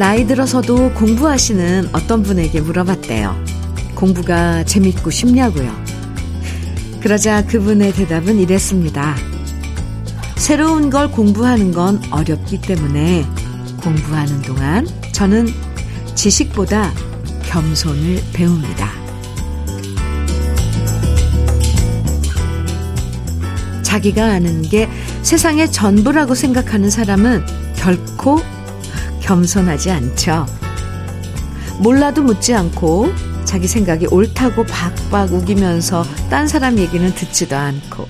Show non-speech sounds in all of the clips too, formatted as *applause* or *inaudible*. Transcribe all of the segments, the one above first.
나이 들어서도 공부하시는 어떤 분에게 물어봤대요. 공부가 재밌고 쉽냐고요. 그러자 그분의 대답은 이랬습니다. 새로운 걸 공부하는 건 어렵기 때문에 공부하는 동안 저는 지식보다 겸손을 배웁니다. 자기가 아는 게 세상의 전부라고 생각하는 사람은 결코 겸손하지 않죠. 몰라도 묻지 않고 자기 생각이 옳다고 박박 우기면서 딴 사람 얘기는 듣지도 않고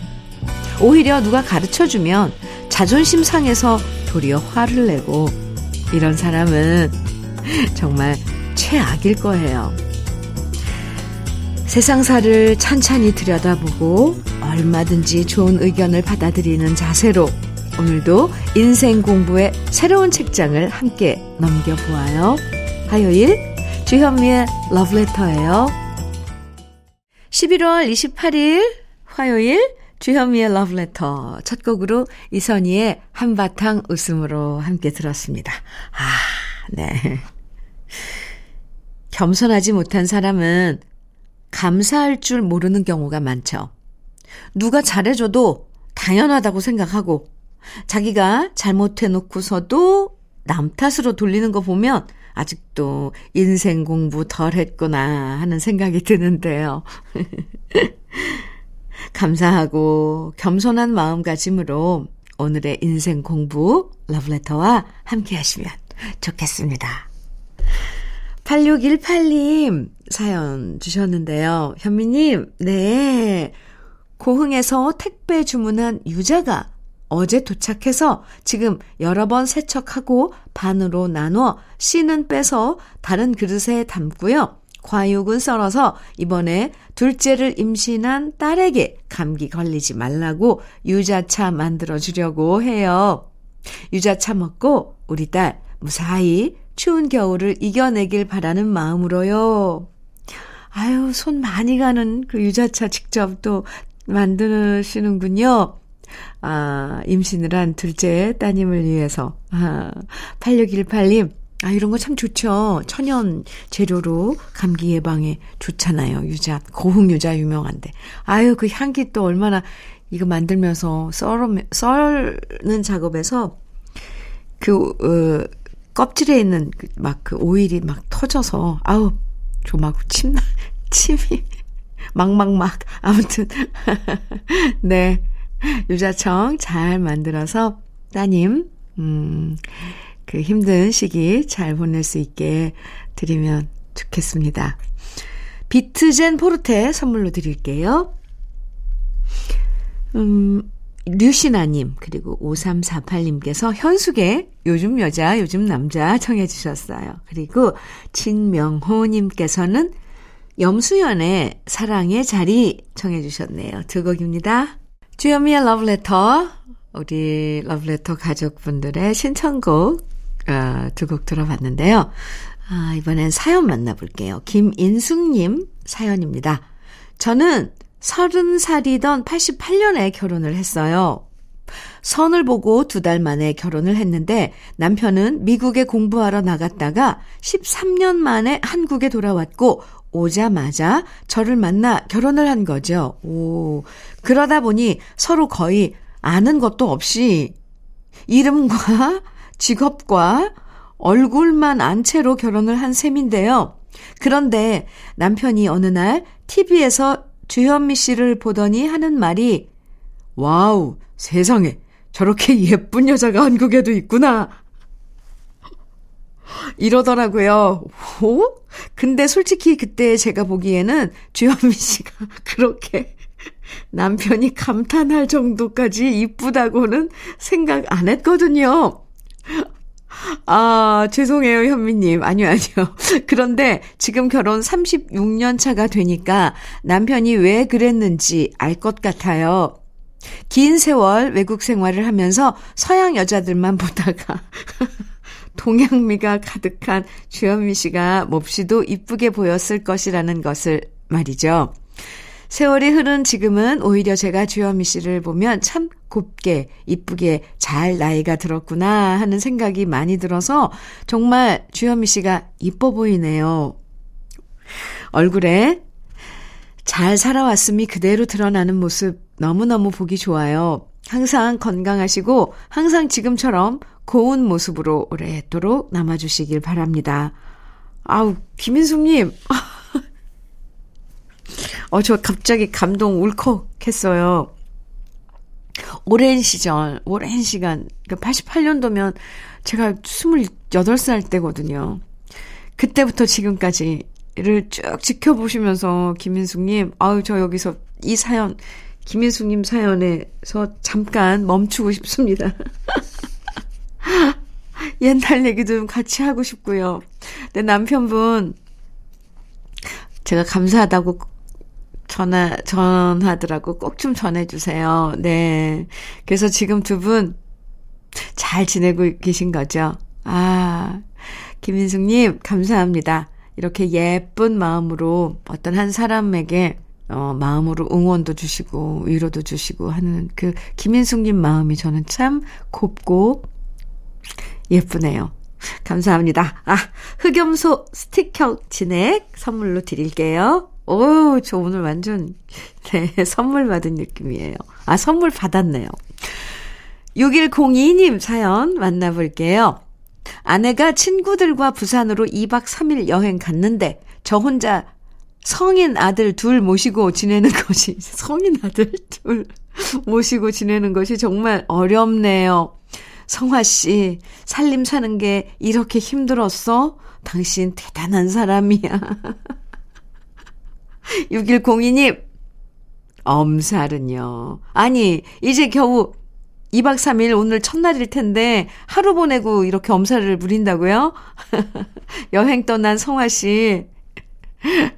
오히려 누가 가르쳐 주면 자존심 상해서 도리어 화를 내고 이런 사람은 *laughs* 정말 최악일 거예요. 세상사를 찬찬히 들여다보고 얼마든지 좋은 의견을 받아들이는 자세로 오늘도 인생 공부의 새로운 책장을 함께 넘겨보아요. 화요일 주현미의 러브레터예요. 11월 28일 화요일 주현미의 러브레터 첫 곡으로 이선희의 한바탕 웃음으로 함께 들었습니다. 아, 네. 겸손하지 못한 사람은 감사할 줄 모르는 경우가 많죠. 누가 잘해줘도 당연하다고 생각하고 자기가 잘못해놓고서도 남 탓으로 돌리는 거 보면 아직도 인생 공부 덜 했구나 하는 생각이 드는데요. *laughs* 감사하고 겸손한 마음가짐으로 오늘의 인생 공부 러브레터와 함께 하시면 좋겠습니다. 8618님 사연 주셨는데요. 현미님, 네. 고흥에서 택배 주문한 유자가 어제 도착해서 지금 여러 번 세척하고 반으로 나눠 씨는 빼서 다른 그릇에 담고요. 과육은 썰어서 이번에 둘째를 임신한 딸에게 감기 걸리지 말라고 유자차 만들어 주려고 해요. 유자차 먹고 우리 딸 무사히 추운 겨울을 이겨내길 바라는 마음으로요. 아유, 손 많이 가는 그 유자차 직접 또 만드시는군요. 아, 임신을 한 둘째 따님을 위해서. 아, 8618님. 아, 이런 거 참 좋죠. 천연 재료로 감기 예방에 좋잖아요. 유자, 고흥 유자 유명한데. 아유, 그 향기 또 얼마나 이거 만들면서 썰어, 썰는 작업에서 그, 어, 껍질에 있는 그 막그 그 오일이 막 터져서, 아우, 조막 침, *laughs* 침이 *laughs* 막막막. 아무튼. *laughs* 네. *laughs* 유자청 잘 만들어서 따님, 음, 그 힘든 시기 잘 보낼 수 있게 드리면 좋겠습니다. 비트젠 포르테 선물로 드릴게요. 음, 류신아님, 그리고 5348님께서 현숙의 요즘 여자, 요즘 남자 청해주셨어요. 그리고 진명호님께서는 염수연의 사랑의 자리 청해주셨네요. 두 곡입니다. 주현미의 러브레터, 우리 러브레터 가족분들의 신청곡 어, 두곡 들어봤는데요. 아, 이번엔 사연 만나볼게요. 김인숙님 사연입니다. 저는 30살이던 88년에 결혼을 했어요. 선을 보고 두 달 만에 결혼을 했는데 남편은 미국에 공부하러 나갔다가 13년 만에 한국에 돌아왔고 오자마자 저를 만나 결혼을 한 거죠. 오. 그러다 보니 서로 거의 아는 것도 없이 이름과 *laughs* 직업과 얼굴만 안 채로 결혼을 한 셈인데요. 그런데 남편이 어느 날 TV에서 주현미 씨를 보더니 하는 말이 와우, 세상에 저렇게 예쁜 여자가 한국에도 있구나. 이러더라고요. 오? 근데 솔직히 그때 제가 보기에는 주현미 씨가 *laughs* 그렇게 남편이 감탄할 정도까지 이쁘다고는 생각 안 했거든요. 아, 죄송해요, 현미님. 아니요, 아니요. *laughs* 그런데 지금 결혼 36년 차가 되니까 남편이 왜 그랬는지 알 것 같아요. 긴 세월 외국 생활을 하면서 서양 여자들만 *laughs* 보다가 동양미가 가득한 주현미 씨가 몹시도 이쁘게 보였을 것이라는 것을 말이죠. 세월이 흐른 지금은 오히려 제가 주현미 씨를 보면 참 곱게, 이쁘게 잘 나이가 들었구나 하는 생각이 많이 들어서 정말 주현미 씨가 이뻐 보이네요. 얼굴에 잘 살아왔음이 그대로 드러나는 모습 너무너무 보기 좋아요. 항상 건강하시고 항상 지금처럼 고운 모습으로 오랫도록 남아주시길 바랍니다. 아우, 김인숙님. *laughs* 어, 저 갑자기 감동 울컥했어요. 오랜 시절, 오랜 시간, 그러니까 88년도면 제가 28살 때거든요. 그때부터 지금까지를 쭉 지켜보시면서 김인숙님, 아우, 저 여기서 이 사연, 김인숙님 사연에서 잠깐 멈추고 싶습니다. *laughs* *laughs* 옛날 얘기도 좀 같이 하고 싶고요. 내 남편분, 제가 감사하다고 전화, 전하더라고. 꼭 좀 전해 주세요. 네. 그래서 지금 두 분 잘 지내고 계신 거죠? 아, 김인숙 님, 감사합니다. 이렇게 예쁜 마음으로 어떤 한 사람에게 어, 마음으로 응원도 주시고 위로도 주시고 하는 그 김인숙님 마음이 저는 참 곱고 예쁘네요. 감사합니다. 아, 흑염소 스티커 진액 선물로 드릴게요. 오, 저 오늘 완전, *laughs* 네, 선물 받은 느낌이에요. 아, 선물 받았네요. 6102님 사연 만나볼게요. 아내가 친구들과 부산으로 2박 3일 여행 갔는데, 저 혼자 성인 아들 둘 모시고 지내는 것이, 성인 아들 둘 모시고 지내는 것이 정말 어렵네요. 성화 씨, 살림 사는 게 이렇게 힘들었어? 당신 대단한 사람이야. *laughs* 6102님, 엄살은요. 아니, 이제 겨우 2박 3일 오늘 첫날일 텐데 하루 보내고 이렇게 엄살을 부린다고요? *laughs* 여행 떠난 성화 씨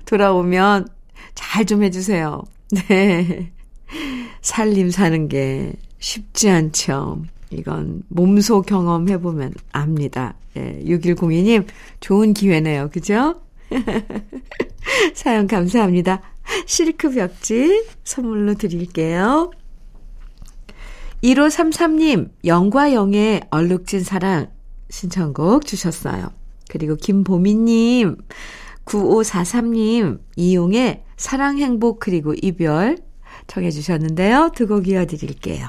돌아오면 잘 좀 해주세요. *laughs* 네. 살림 사는 게 쉽지 않죠. 이건 몸소 경험해보면 압니다. 예, 6102님, 좋은 기회네요. 그죠? *laughs* 사연 감사합니다. 실크 벽지 선물로 드릴게요. 1533님, 영과 영의 얼룩진 사랑 신청곡 주셨어요. 그리고 김보미님, 9543님, 이용의 사랑, 행복, 그리고 이별 청해 주셨는데요. 두 곡 이어드릴게요.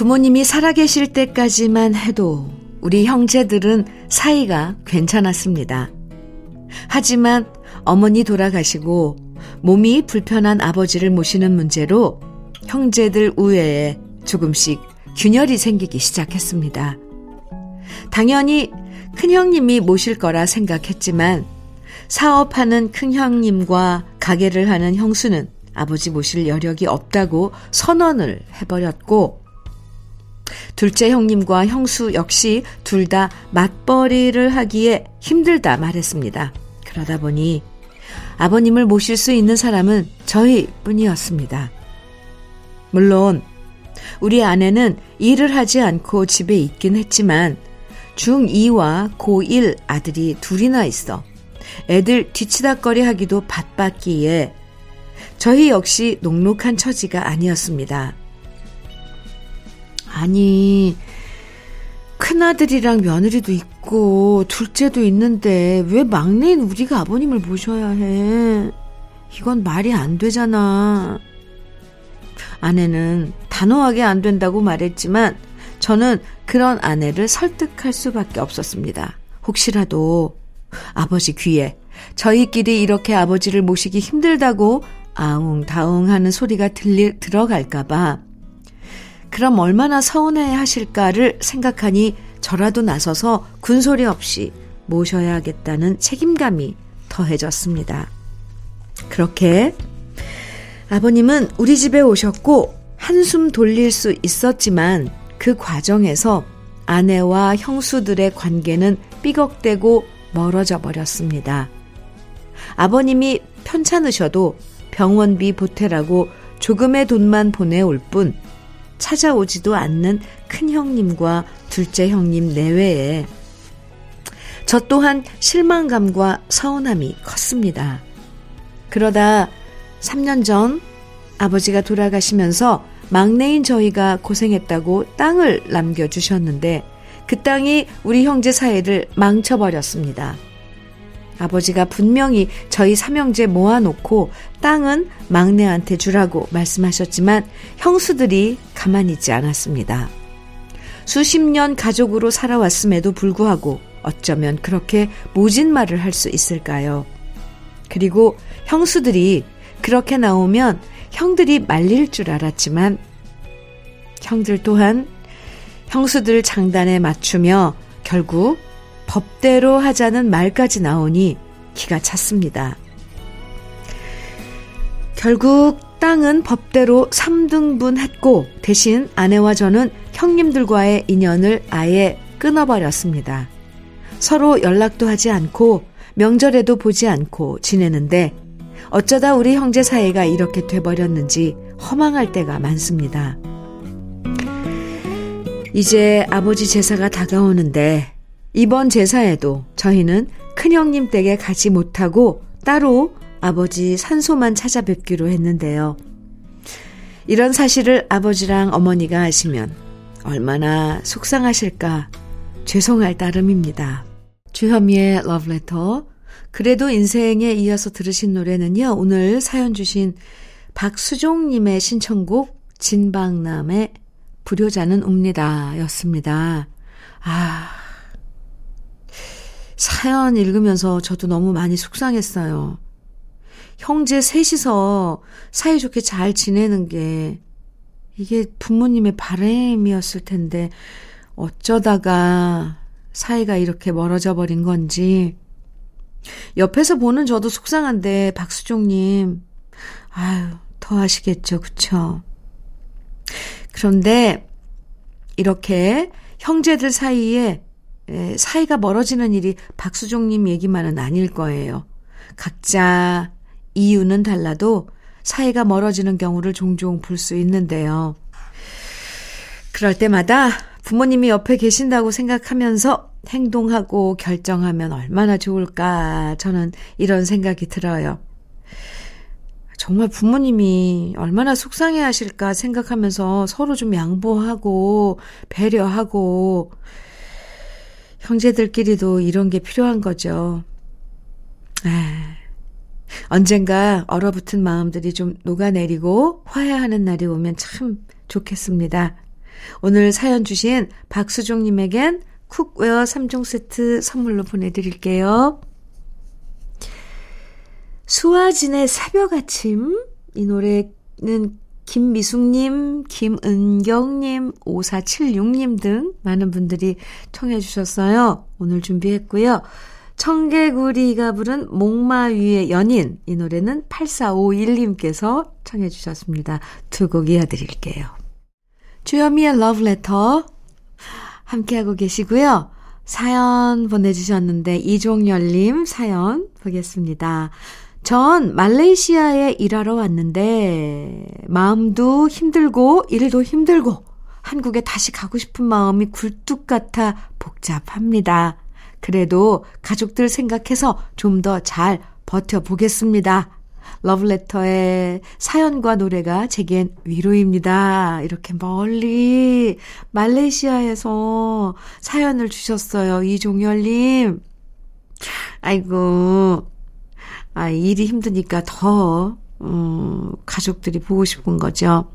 부모님이 살아계실 때까지만 해도 우리 형제들은 사이가 괜찮았습니다. 하지만 어머니 돌아가시고 몸이 불편한 아버지를 모시는 문제로 형제들 우애에 조금씩 균열이 생기기 시작했습니다. 당연히 큰형님이 모실 거라 생각했지만 사업하는 큰형님과 가게를 하는 형수는 아버지 모실 여력이 없다고 선언을 해버렸고 둘째 형님과 형수 역시 둘 다 맞벌이를 하기에 힘들다 말했습니다. 그러다 보니 아버님을 모실 수 있는 사람은 저희 뿐이었습니다. 물론 우리 아내는 일을 하지 않고 집에 있긴 했지만 중2와 고1 아들이 둘이나 있어 애들 뒤치다거리 하기도 바빴기에 저희 역시 녹록한 처지가 아니었습니다. 아니, 큰아들이랑 며느리도 있고, 둘째도 있는데, 왜 막내인 우리가 아버님을 모셔야 해? 이건 말이 안 되잖아. 아내는 단호하게 안 된다고 말했지만, 저는 그런 아내를 설득할 수밖에 없었습니다. 혹시라도 아버지 귀에 저희끼리 이렇게 아버지를 모시기 힘들다고 아웅다웅 하는 소리가 들리, 들어갈까봐 그럼 얼마나 서운해 하실까를 생각하니 저라도 나서서 군소리 없이 모셔야겠다는 책임감이 더해졌습니다. 그렇게 아버님은 우리 집에 오셨고 한숨 돌릴 수 있었지만 그 과정에서 아내와 형수들의 관계는 삐걱대고 멀어져 버렸습니다. 아버님이 편찮으셔도 병원비 보태라고 조금의 돈만 보내올 뿐 찾아오지도 않는 큰 형님과 둘째 형님 내외에 저 또한 실망감과 서운함이 컸습니다. 그러다 3년 전 아버지가 돌아가시면서 막내인 저희가 고생했다고 땅을 남겨주셨는데 그 땅이 우리 형제 사이를 망쳐버렸습니다. 아버지가 분명히 저희 삼형제 모아놓고 땅은 막내한테 주라고 말씀하셨지만 형수들이 가만히 있지 않았습니다. 수십 년 가족으로 살아왔음에도 불구하고 어쩌면 그렇게 모진 말을 할 수 있을까요? 그리고 형수들이 그렇게 나오면 형들이 말릴 줄 알았지만 형들 또한 형수들 장단에 맞추며 결국 법대로 하자는 말까지 나오니 기가 찼습니다. 결국 땅은 법대로 3등분 했고 대신 아내와 저는 형님들과의 인연을 아예 끊어버렸습니다. 서로 연락도 하지 않고 명절에도 보지 않고 지내는데 어쩌다 우리 형제 사이가 이렇게 돼버렸는지 허망할 때가 많습니다. 이제 아버지 제사가 다가오는데 이번 제사에도 저희는 큰형님 댁에 가지 못하고 따로 아버지 산소만 찾아뵙기로 했는데요. 이런 사실을 아버지랑 어머니가 아시면 얼마나 속상하실까 죄송할 따름입니다. 주현미의 러브레터. 그래도 인생에 이어서 들으신 노래는요, 오늘 사연 주신 박수종님의 신청곡 진방남의 불효자는 옵니다 였습니다. 아, 사연 읽으면서 저도 너무 많이 속상했어요. 형제 셋이서 사이좋게 잘 지내는 게 이게 부모님의 바램이었을 텐데 어쩌다가 사이가 이렇게 멀어져 버린 건지. 옆에서 보는 저도 속상한데 박수종님. 아유 더 하시겠죠 그쵸? 그런데 이렇게 형제들 사이에 사이가 멀어지는 일이 박수종님 얘기만은 아닐 거예요. 각자 이유는 달라도 사이가 멀어지는 경우를 종종 볼 수 있는데요. 그럴 때마다 부모님이 옆에 계신다고 생각하면서 행동하고 결정하면 얼마나 좋을까 저는 이런 생각이 들어요. 정말 부모님이 얼마나 속상해 하실까 생각하면서 서로 좀 양보하고 배려하고 형제들끼리도 이런 게 필요한 거죠. 아, 언젠가 얼어붙은 마음들이 좀 녹아내리고 화해하는 날이 오면 참 좋겠습니다. 오늘 사연 주신 박수종님에겐 cookware 3종 세트 선물로 보내드릴게요. 수아진의 새벽 아침. 이 노래는 김미숙님, 김은경님, 5476님 등 많은 분들이 청해 주셨어요. 오늘 준비했고요. 청개구리가 부른 목마 위의 연인. 이 노래는 8451님께서 청해 주셨습니다. 두 곡 이어드릴게요. 주현미의 러브레터 함께하고 계시고요. 사연 보내주셨는데 이종열님 사연 보겠습니다. 전 말레이시아에 일하러 왔는데 마음도 힘들고 일도 힘들고 한국에 다시 가고 싶은 마음이 굴뚝 같아 복잡합니다. 그래도 가족들 생각해서 좀 더 잘 버텨보겠습니다. 러브레터의 사연과 노래가 제겐 위로입니다. 이렇게 멀리 말레이시아에서 사연을 주셨어요. 이종열님. 아이고, 아, 일이 힘드니까 더, 음, 가족들이 보고 싶은 거죠.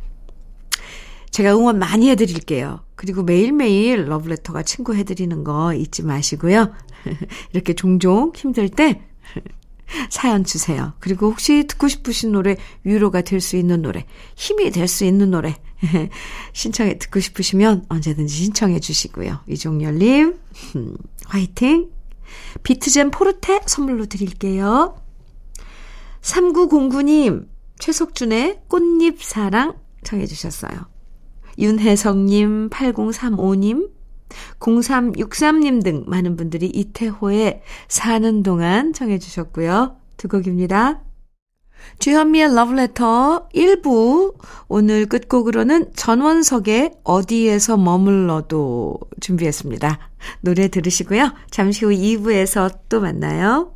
제가 응원 많이 해드릴게요. 그리고 매일매일 러브레터가 친구 해드리는 거 잊지 마시고요. *laughs* 이렇게 종종 힘들 때 *laughs* 사연 주세요. 그리고 혹시 듣고 싶으신 노래, 위로가 될 수 있는 노래, 힘이 될 수 있는 노래, *laughs* 신청해, 듣고 싶으시면 언제든지 신청해 주시고요. 이종열님, 화이팅! 비트젠 포르테 선물로 드릴게요. 3909님, 최석준의 꽃잎사랑 청해 주셨어요. 윤혜성님, 8035님, 0363님 등 많은 분들이 이태호의 사는 동안 청해 주셨고요. 두 곡입니다. 주현미의 러브레터 1부 오늘 끝곡으로는 전원석의 어디에서 머물러도 준비했습니다. 노래 들으시고요. 잠시 후 2부에서 또 만나요.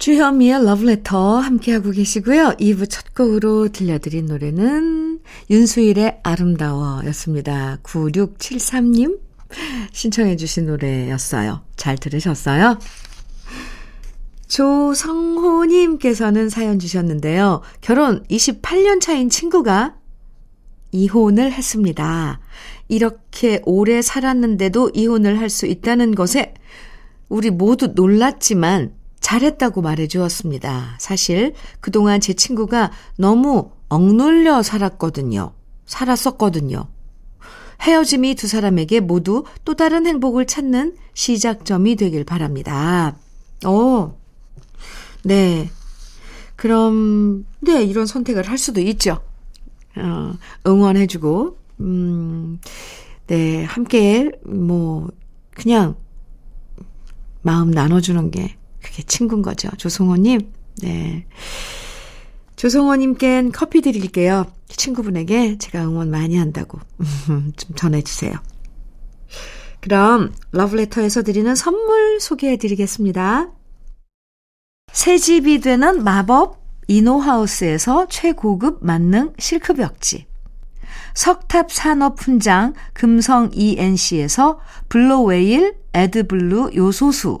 주현미의 러브레터 함께하고 계시고요. 2부 첫 곡으로 들려드린 노래는 윤수일의 아름다워 였습니다. 9673님 신청해 주신 노래였어요. 잘 들으셨어요? 조성호님께서는 사연 주셨는데요. 결혼 28년 차인 친구가 이혼을 했습니다. 이렇게 오래 살았는데도 이혼을 할 수 있다는 것에 우리 모두 놀랐지만 잘했다고 말해 주었습니다. 사실 그동안 제 친구가 너무 억눌려 살았거든요. 살았었거든요. 헤어짐이 두 사람에게 모두 또 다른 행복을 찾는 시작점이 되길 바랍니다. 어, 네. 그럼, 네, 이런 선택을 할 수도 있죠. 어, 응원해주고, 음, 네, 함께, 뭐, 그냥, 마음 나눠주는 게 그게 친구인 거죠. 조성호님, 네. 조성호님껜 커피 드릴게요. 친구분에게 제가 응원 많이 한다고 *laughs* 좀 전해주세요. 그럼 러브레터에서 드리는 선물 소개해 드리겠습니다. 새 집이 되는 마법 이노하우스에서 최고급 만능 실크벽지. 석탑 산업 훈장 금성 ENC에서 블로웨일 에드블루 요소수.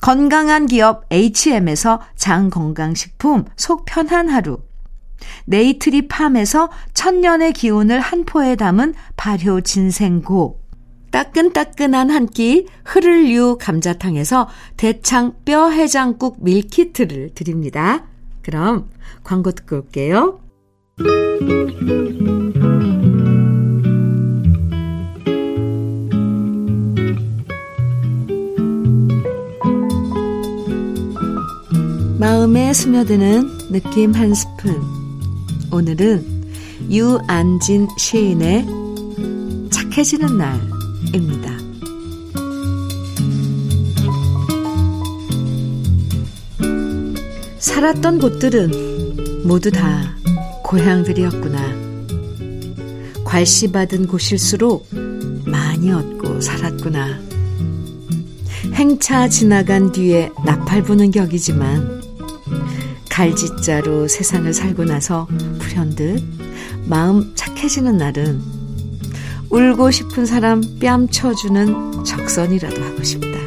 건강한 기업 H&M에서 장건강식품 속 편한 하루 네이트리 팜에서 천년의 기운을 한 포에 담은 발효 진생고 따끈따끈한 한 끼 흐를유 감자탕에서 대창 뼈 해장국 밀키트를 드립니다. 그럼 광고 듣고 올게요. 마음에 스며드는 느낌 한 스푼. 오늘은 유안진 시인의 착해지는 날입니다. 살았던 곳들은 모두 다 고향들이었구나. 괄시받은 곳일수록 많이 얻고 살았구나. 행차 지나간 뒤에 나팔 부는 격이지만 갈짓자로 세상을 살고 나서 불현듯 마음 착해지는 날은 울고 싶은 사람 뺨 쳐주는 적선이라도 하고 싶다.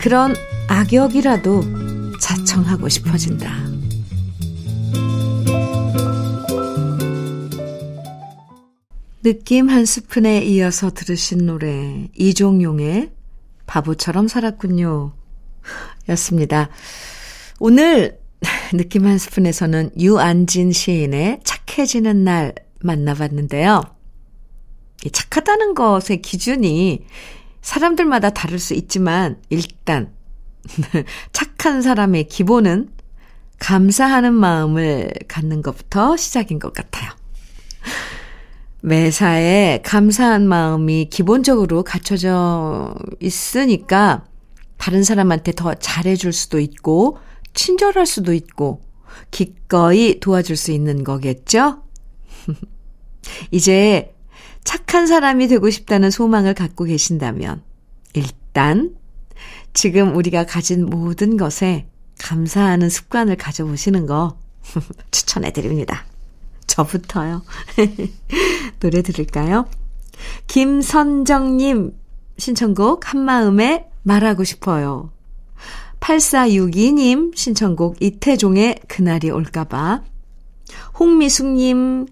그런 악역이라도 자청하고 싶어진다. 느낌 한 스푼에 이어서 들으신 노래 이종용의 바보처럼 살았군요. 였습니다. 오늘 *laughs* 느낌 한 스푼에서는 유안진 시인의 착해지는 날 만나봤는데요. 착하다는 것의 기준이 사람들마다 다를 수 있지만 일단 *laughs* 착한 사람의 기본은 감사하는 마음을 갖는 것부터 시작인 것 같아요. 매사에 감사한 마음이 기본적으로 갖춰져 있으니까 다른 사람한테 더 잘해줄 수도 있고, 친절할 수도 있고, 기꺼이 도와줄 수 있는 거겠죠? *laughs* 이제 착한 사람이 되고 싶다는 소망을 갖고 계신다면, 일단, 지금 우리가 가진 모든 것에 감사하는 습관을 가져보시는 거 *laughs* 추천해 드립니다. 저부터요. *laughs* 노래 들을까요? 김선정님 신청곡 한마음에 말하고 싶어요. 8462님 신청곡 이태종의 그날이 올까봐. 홍미숙님,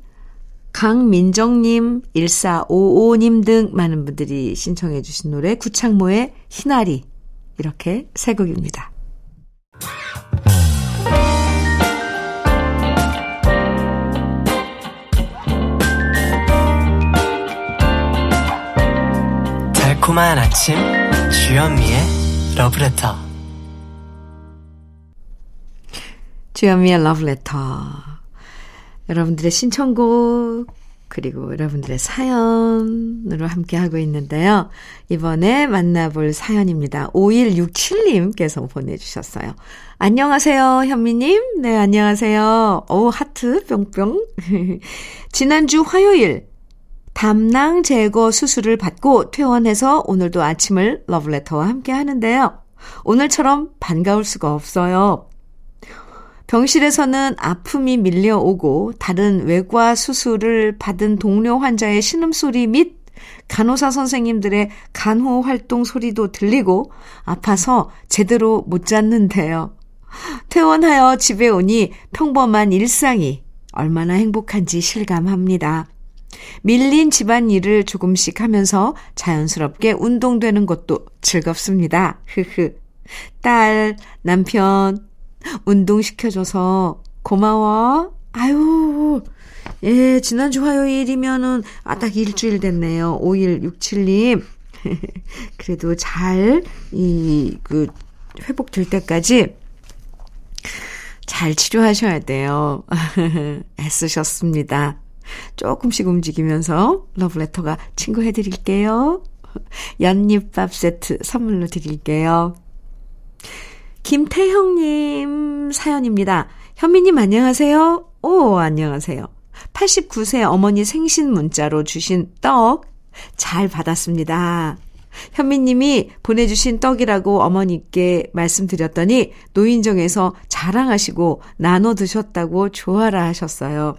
강민정님, 1455님 등 많은 분들이 신청해 주신 노래 구창모의 희나리 이렇게 세 곡입니다. 달콤한 아침 주현미의 러브레터 주현미의 러브레터 여러분들의 신청곡 그리고 여러분들의 사연으로 함께하고 있는데요. 이번에 만나볼 사연입니다. 5167님께서 보내주셨어요. 안녕하세요, 현미님. 네, 안녕하세요. 오, 하트 뿅뿅. *laughs* 지난주 화요일 담낭 제거 수술을 받고 퇴원해서 오늘도 아침을 러브레터와 함께 하는데요. 오늘처럼 반가울 수가 없어요. 병실에서는 아픔이 밀려오고 다른 외과 수술을 받은 동료 환자의 신음소리 및 간호사 선생님들의 간호 활동 소리도 들리고 아파서 제대로 못 잤는데요. 퇴원하여 집에 오니 평범한 일상이 얼마나 행복한지 실감합니다. 밀린 집안 일을 조금씩 하면서 자연스럽게 운동되는 것도 즐겁습니다. 흐흐. 딸, 남편, 운동시켜줘서 고마워. 아유, 예, 지난주 화요일이면은, 아, 딱 일주일 됐네요. 5167님. *laughs* 그래도 잘, 이, 그, 회복될 때까지 잘 치료하셔야 돼요. *laughs* 애쓰셨습니다. 조금씩 움직이면서 러브레터가 친구해 드릴게요. *laughs* 연잎밥 세트 선물로 드릴게요. 김태형님 사연입니다. 현미님 안녕하세요. 오, 안녕하세요. 89세 어머니 생신 문자로 주신 떡 잘 받았습니다. 현미님이 보내주신 떡이라고 어머니께 말씀드렸더니 노인정에서 자랑하시고 나눠 드셨다고 좋아라 하셨어요.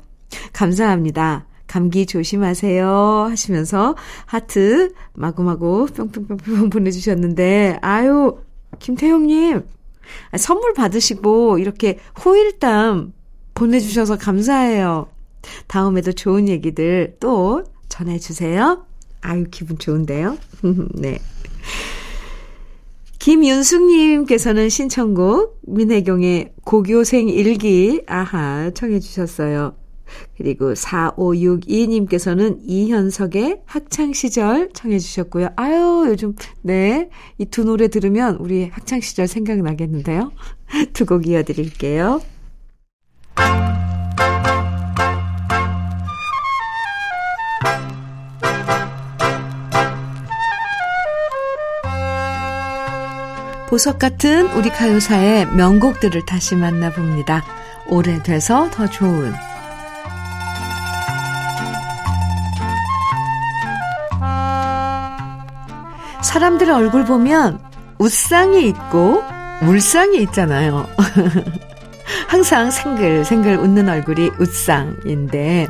감사합니다. 감기 조심하세요. 하시면서 하트 마구마구 뿅뿅뿅뿅 보내주셨는데, 아유, 김태형님, 선물 받으시고 이렇게 호일담 보내주셔서 감사해요. 다음에도 좋은 얘기들 또 전해주세요. 아유, 기분 좋은데요? *laughs* 네. 김윤숙님께서는 신청곡 민혜경의 고교생 일기 아하 청해 주셨어요. 그리고 4562님께서는 이현석의 학창시절 청해 주셨고요. 아유, 요즘, 네. 이 두 노래 들으면 우리 학창시절 생각나겠는데요. *laughs* 두 곡 이어드릴게요. 보석 같은 우리 가요사의 명곡들을 다시 만나봅니다. 오래돼서 더 좋은 사람들 얼굴 보면 웃상이 있고 물상이 있잖아요. *laughs* 항상 생글생글 웃는 얼굴이 웃상인데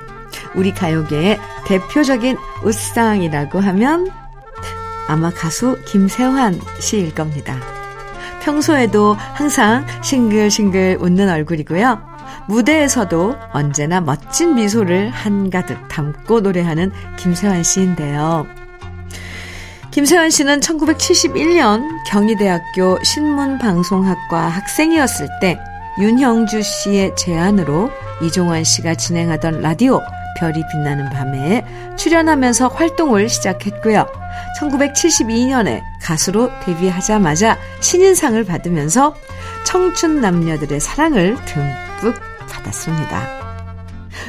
우리 가요계의 대표적인 웃상이라고 하면 아마 가수 김세환 씨일 겁니다. 평소에도 항상 싱글싱글 웃는 얼굴이고요. 무대에서도 언제나 멋진 미소를 한가득 담고 노래하는 김세환 씨인데요. 김세환 씨는 1971년 경희대학교 신문방송학과 학생이었을 때 윤형주 씨의 제안으로 이종환 씨가 진행하던 라디오 별이 빛나는 밤에 출연하면서 활동을 시작했고요. 1972년에 가수로 데뷔하자마자 신인상을 받으면서 청춘 남녀들의 사랑을 듬뿍 받았습니다.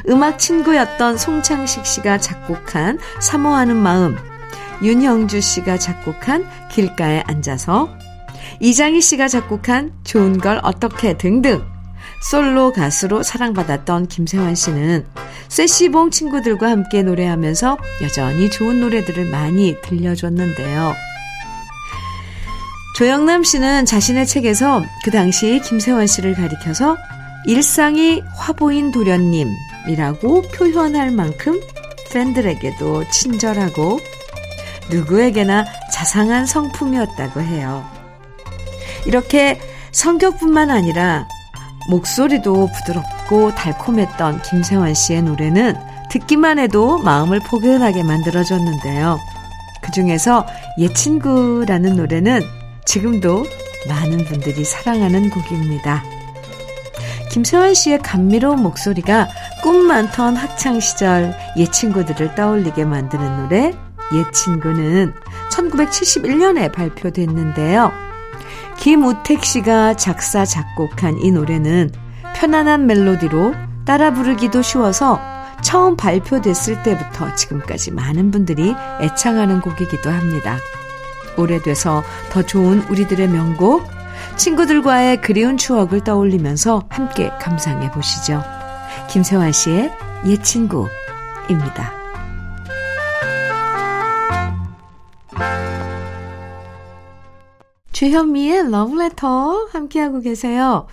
음악 친구였던 송창식 씨가 작곡한 사모하는 마음, 윤형주 씨가 작곡한 길가에 앉아서, 이장희 씨가 작곡한 좋은 걸 어떻게 등등 솔로 가수로 사랑받았던 김세환 씨는 쇠시봉 친구들과 함께 노래하면서 여전히 좋은 노래들을 많이 들려줬는데요. 조영남 씨는 자신의 책에서 그 당시 김세환 씨를 가리켜서 일상이 화보인 도련님이라고 표현할 만큼 팬들에게도 친절하고 누구에게나 자상한 성품이었다고 해요. 이렇게 성격뿐만 아니라 목소리도 부드럽고 달콤했던 김세환 씨의 노래는 듣기만 해도 마음을 포근하게 만들어줬는데요. 그 중에서 옛 친구라는 노래는 지금도 많은 분들이 사랑하는 곡입니다. 김세환 씨의 감미로운 목소리가 꿈 많던 학창 시절 옛 친구들을 떠올리게 만드는 노래 옛 친구는 1971년에 발표됐는데요. 김우택 씨가 작사, 작곡한 이 노래는 편안한 멜로디로 따라 부르기도 쉬워서 처음 발표됐을 때부터 지금까지 많은 분들이 애창하는 곡이기도 합니다. 오래돼서 더 좋은 우리들의 명곡, 친구들과의 그리운 추억을 떠올리면서 함께 감상해 보시죠. 김세환 씨의 옛 친구입니다. 주현미의 러브레터 함께하고 계세요.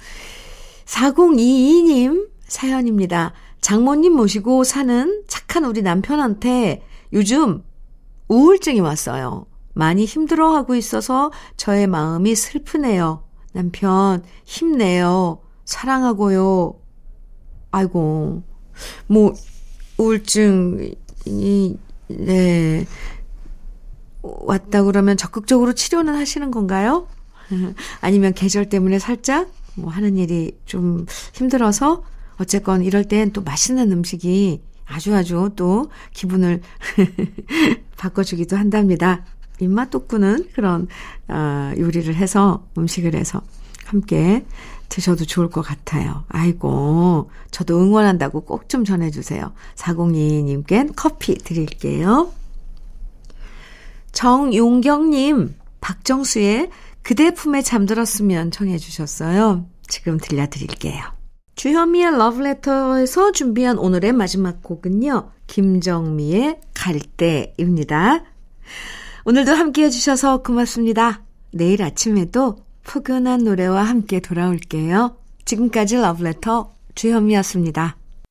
4022님 사연입니다. 장모님 모시고 사는 착한 우리 남편한테 요즘 우울증이 왔어요. 많이 힘들어하고 있어서 저의 마음이 슬프네요. 남편, 힘내요. 사랑하고요. 아이고, 뭐, 우울증이, 네. 왔다 그러면 적극적으로 치료는 하시는 건가요? *laughs* 아니면 계절 때문에 살짝 뭐 하는 일이 좀 힘들어서 어쨌건 이럴 땐 또 맛있는 음식이 아주 아주 또 기분을 *laughs* 바꿔주기도 한답니다. 입맛 돋구는 그런 어, 요리를 해서 음식을 해서 함께 드셔도 좋을 것 같아요. 아이고, 저도 응원한다고 꼭 좀 전해주세요. 402님께 커피 드릴게요. 정용경님, 박정수의 그대 품에 잠들었으면 청해 주셨어요. 지금 들려드릴게요. 주현미의 러브레터에서 준비한 오늘의 마지막 곡은요. 김정미의 갈대입니다. 오늘도 함께 해주셔서 고맙습니다. 내일 아침에도 포근한 노래와 함께 돌아올게요. 지금까지 러브레터 주현미였습니다.